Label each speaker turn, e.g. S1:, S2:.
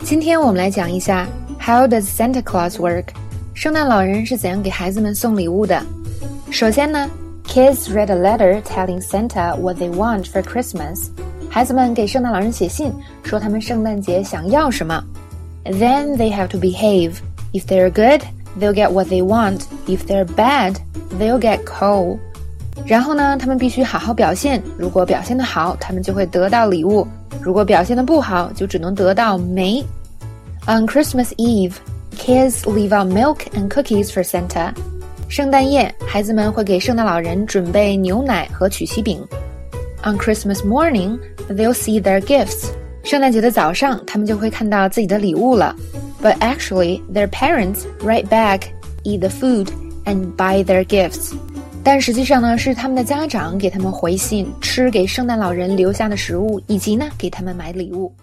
S1: 今天我们来讲一下 How does Santa Claus work？圣诞老人是怎样给孩子们送礼物的？首先呢，Kids read a letter telling Santa what they want for Christmas。孩子们给圣诞老人写信，说他们圣诞节想要什么。Then they have to behave. If they're good, they'll get what they want. If they're bad, they'll get coal. 然后呢，他们必须好好表现。如果表现的好，他们就会得到礼物； 如果表现的不好，就只能得到煤。On Christmas Eve, kids leave out milk and cookies for Santa. 圣诞夜，孩子们会给圣诞老人准备牛奶和曲奇饼。On Christmas morning, they'll see their gifts. 圣诞节的早上，他们就会看到自己的礼物了。But actually, their parents write back, eat the food, and buy their gifts. 但实际上呢，是他们的家长给他们回信，吃给圣诞老人留下的食物，以及呢给他们买礼物。